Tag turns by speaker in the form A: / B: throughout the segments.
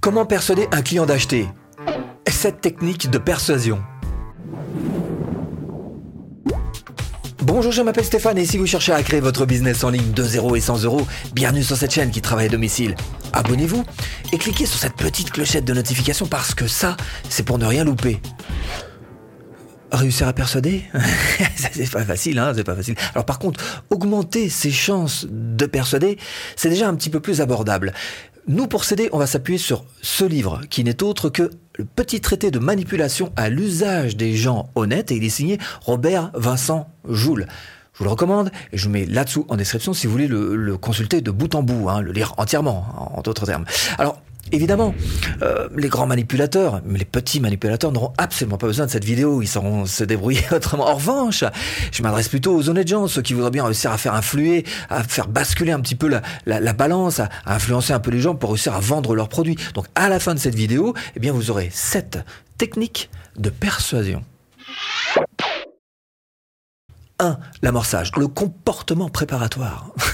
A: Comment persuader un client d'acheter? Cette technique de persuasion. Bonjour, je m'appelle Stéphane et si vous cherchez à créer votre business en ligne de 0 et 100 euros, bienvenue sur cette chaîne qui travaille à domicile. Abonnez-vous et cliquez sur cette petite clochette de notification parce que ça, c'est pour ne rien louper. Réussir à persuader? C'est pas facile, hein, c'est pas facile. Alors par contre, augmenter ses chances de persuader, c'est déjà un petit peu plus abordable. Nous, pour s'aider, on va s'appuyer sur ce livre, qui n'est autre que le petit traité de manipulation à l'usage des gens honnêtes, et il est signé Robert Vincent Joule. Je vous le recommande, et je vous mets là-dessous en description si vous voulez le, consulter de bout en bout, hein, le lire entièrement, en d'autres termes. Évidemment, euh, les grands manipulateurs, les petits manipulateurs n'auront absolument pas besoin de cette vidéo, ils sauront se débrouiller autrement. En revanche, je m'adresse plutôt aux honnêtes gens, ceux qui voudraient bien réussir à faire influer, à faire basculer un petit peu la, balance, à, influencer un peu les gens pour réussir à vendre leurs produits. Donc à la fin de cette vidéo, eh bien vous aurez sept techniques de persuasion. 1. L'amorçage, le comportement préparatoire.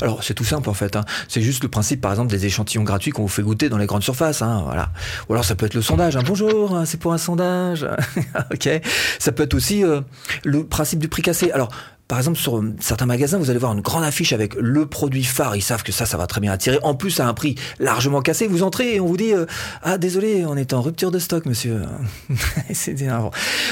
A: Alors c'est tout simple en fait. Hein. C'est juste le principe par exemple des échantillons gratuits qu'on vous fait goûter dans les grandes surfaces. Hein, voilà. Ou alors ça peut être le sondage. Hein. Bonjour, hein, c'est pour un sondage. ok. Ça peut être aussi euh, le principe du prix cassé. Alors par exemple, sur certains magasins, vous allez voir une grande affiche avec le produit phare. Ils savent que ça, ça va très bien attirer. En plus, à un prix largement cassé, vous entrez et on vous dit euh, Ah, désolé, on est en rupture de stock, monsieur. c'est énervant.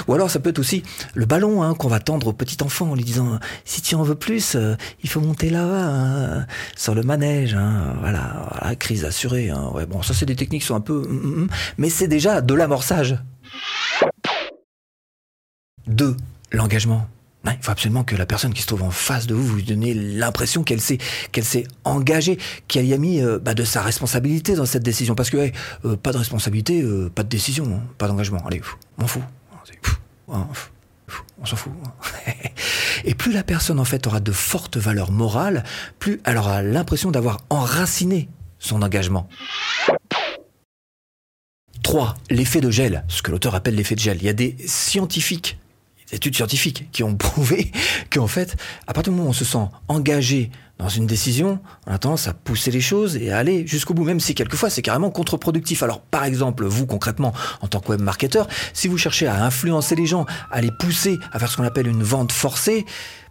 A: Ou alors, ça peut être aussi le ballon hein, qu'on va tendre au petit enfant en lui disant Si tu en veux plus, euh, il faut monter là-bas, hein, sur le manège. Hein. voilà, voilà, crise assurée. Ouais, bon, ça, c'est des techniques qui sont un peu. Mm, mm, mm. mais c'est déjà de l'amorçage. 2. L'engagement il faut absolument que la personne qui se trouve en face de vous vous donne l'impression qu'elle s'est qu'elle s'est engagée, qu'elle y a mis euh, bah, de sa responsabilité dans cette décision. Parce que euh, pas de responsabilité, euh, pas de décision, hein, pas d'engagement. Allez, on fout. Hein, on s'en fout. Hein. Et plus la personne en fait aura de fortes valeurs morales, plus elle aura l'impression d'avoir enraciné son engagement. 3. L'effet de gel, ce que l'auteur appelle l'effet de gel. Il y a des scientifiques études scientifiques qui ont prouvé qu'en fait, à partir du moment où on se sent engagé dans une décision, on a tendance à pousser les choses et à aller jusqu'au bout, même si quelquefois c'est carrément contre-productif. Alors par exemple, vous concrètement, en tant que web marketeur, si vous cherchez à influencer les gens, à les pousser à faire ce qu'on appelle une vente forcée,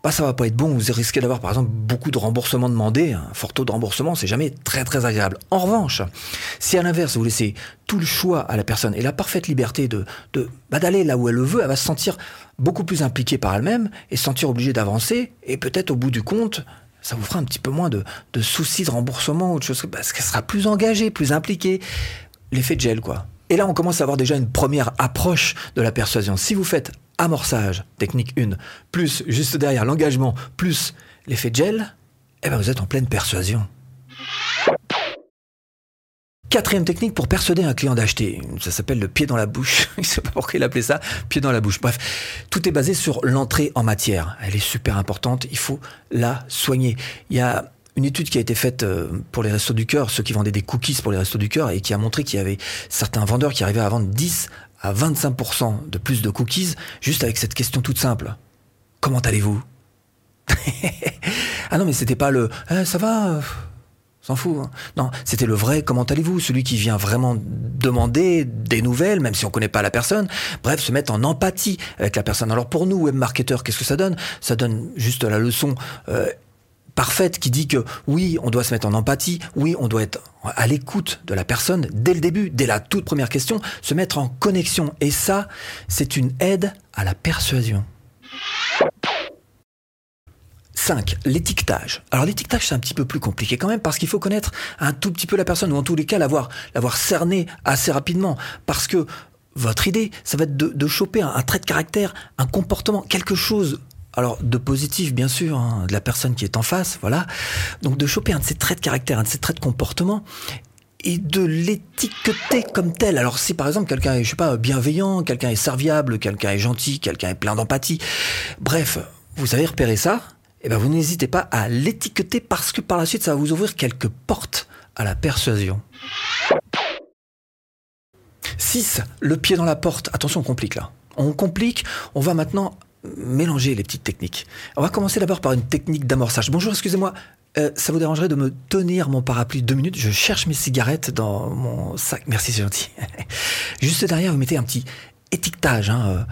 A: bah ça va pas être bon. Vous risquez d'avoir par exemple beaucoup de remboursements demandés. Un fort taux de remboursement, c'est jamais très très agréable. En revanche, si à l'inverse vous laissez tout le choix à la personne et la parfaite liberté de de bah, d'aller là où elle le veut, elle va se sentir beaucoup plus impliquée par elle-même et se sentir obligée d'avancer et peut-être au bout du compte ça vous fera un petit peu moins de, soucis de remboursement ou de choses, parce qu'elle sera plus engagée, plus impliquée. L'effet de gel, quoi. Et là, on commence à avoir déjà une première approche de la persuasion. Si vous faites amorçage, technique 1, plus juste derrière l'engagement, plus l'effet gel, eh ben vous êtes en pleine persuasion. Quatrième technique pour persuader un client d'acheter. Ça s'appelle le pied dans la bouche. Je ne sais pas pourquoi il appelait ça pied dans la bouche. Bref, tout est basé sur l'entrée en matière. Elle est super importante. Il faut la soigner. Il y a une étude qui a été faite euh, pour les restos du cœur, ceux qui vendaient des cookies pour les restos du cœur, et qui a montré qu'il y avait certains vendeurs qui arrivaient à vendre 10 à 25% de plus de cookies juste avec cette question toute simple. Comment allez-vous? Ah non, mais c'était pas le eh, ça va? S'en fout. Hein. Non, c'était le vrai comment allez-vous, celui qui vient vraiment demander des nouvelles, même si on connaît pas la personne. Bref, se mettre en empathie avec la personne. Alors pour nous, web marketeurs, qu'est-ce que ça donne? Ça donne juste la leçon euh, parfaite qui dit que oui, on doit se mettre en empathie, oui, on doit être à l'écoute de la personne dès le début, dès la toute première question, se mettre en connexion. Et ça, c'est une aide à la persuasion. 5. L'étiquetage. Alors l'étiquetage c'est un petit peu plus compliqué quand même parce qu'il faut connaître un tout petit peu la personne ou en tous les cas l'avoir l'avoir cerné assez rapidement parce que votre idée ça va être de, choper un, trait de caractère, un comportement, quelque chose alors de positif bien sûr hein, de la personne qui est en face, voilà. Donc de choper un de ces traits de caractère, un de ces traits de comportement et de l'étiqueter comme tel. Alors si par exemple quelqu'un est je sais pas bienveillant, quelqu'un est serviable, quelqu'un est gentil, quelqu'un est plein d'empathie, bref, vous avez repéré ça eh ben vous n'hésitez pas à l'étiqueter parce que par la suite, ça va vous ouvrir quelques portes à la persuasion. 6. Le pied dans la porte. Attention, on complique là. On complique, on va maintenant mélanger les petites techniques. On va commencer d'abord par une technique d'amorçage. Bonjour, excusez-moi, Euh, ça vous dérangerait de me tenir mon parapluie deux minutes? Je cherche mes cigarettes dans mon sac. Merci, c'est gentil. Juste derrière, vous mettez un petit étiquetage. Hein. Euh,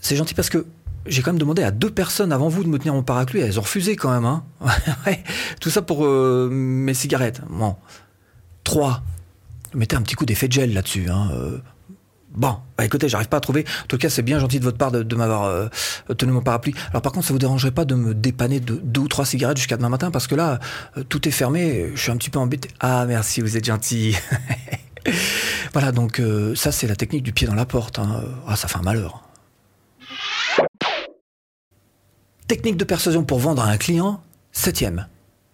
A: c'est gentil parce que j'ai quand même demandé à deux personnes avant vous de me tenir mon parapluie. Elles ont refusé quand même. Hein. Tout ça pour euh, mes cigarettes. Bon. Trois. Mettez un petit coup d'effet de gel là-dessus. Hein. Bon, bah écoutez, j'arrive pas à trouver. En tout cas, c'est bien gentil de votre part de, m'avoir euh, tenu mon parapluie. Alors par contre, ça vous dérangerait pas de me dépanner de deux ou trois cigarettes jusqu'à demain matin? Parce que là, euh, tout est fermé. Je suis un petit peu embêté. Ah merci, vous êtes gentil. voilà, donc euh, ça c'est la technique du pied dans la porte. Hein. Ah, ça fait un malheur. Technique de persuasion pour vendre à un client. Septième,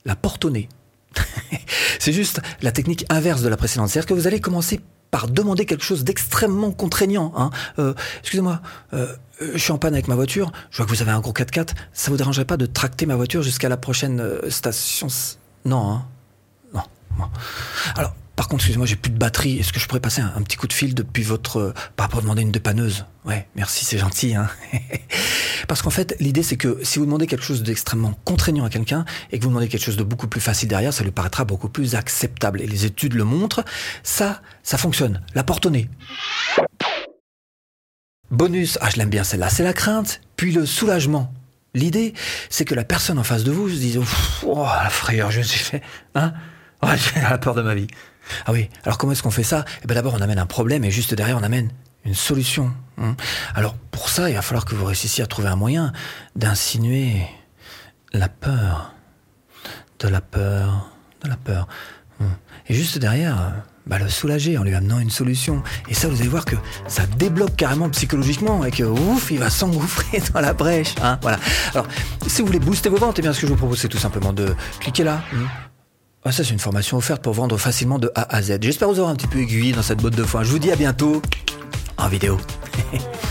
A: la porte au nez. c'est juste la technique inverse de la précédente. C'est-à-dire que vous allez commencer par demander quelque chose d'extrêmement contraignant. Hein. Euh, excusez-moi, euh, je suis en panne avec ma voiture, je vois que vous avez un gros 4x4, ça vous dérangerait pas de tracter ma voiture jusqu'à la prochaine euh, station Non, hein Non. non. Alors, par contre, excusez-moi, j'ai plus de batterie. Est-ce que je pourrais passer un, petit coup de fil depuis votre... Euh, par rapport à demander une dépanneuse? Ouais, merci, c'est gentil. Hein Parce qu'en fait, l'idée, c'est que si vous demandez quelque chose d'extrêmement contraignant à quelqu'un et que vous demandez quelque chose de beaucoup plus facile derrière, ça lui paraîtra beaucoup plus acceptable. Et les études le montrent. Ça, ça fonctionne. La porte au nez. Bonus, ah je l'aime bien celle-là, c'est la crainte, puis le soulagement. L'idée, c'est que la personne en face de vous se dise, oh, la frayeur, je me suis fait, hein oh, j'ai la peur de ma vie. Ah oui, alors comment est-ce qu'on fait ça? Eh bien d'abord on amène un problème et juste derrière on amène une solution. Hein. Alors pour ça, il va falloir que vous réussissiez à trouver un moyen d'insinuer la peur, de la peur, de la peur. Hein. Et juste derrière, bah, le soulager en lui amenant une solution. Et ça, vous allez voir que ça débloque carrément psychologiquement et que ouf, il va s'engouffrer dans la brèche. Hein, voilà. Alors, si vous voulez booster vos ventes, eh bien, ce que je vous propose, c'est tout simplement de cliquer là. Ah, ça, c'est une formation offerte pour vendre facilement de A à Z. J'espère vous avoir un petit peu aiguillé dans cette botte de foin. Je vous dis à bientôt en vidéo.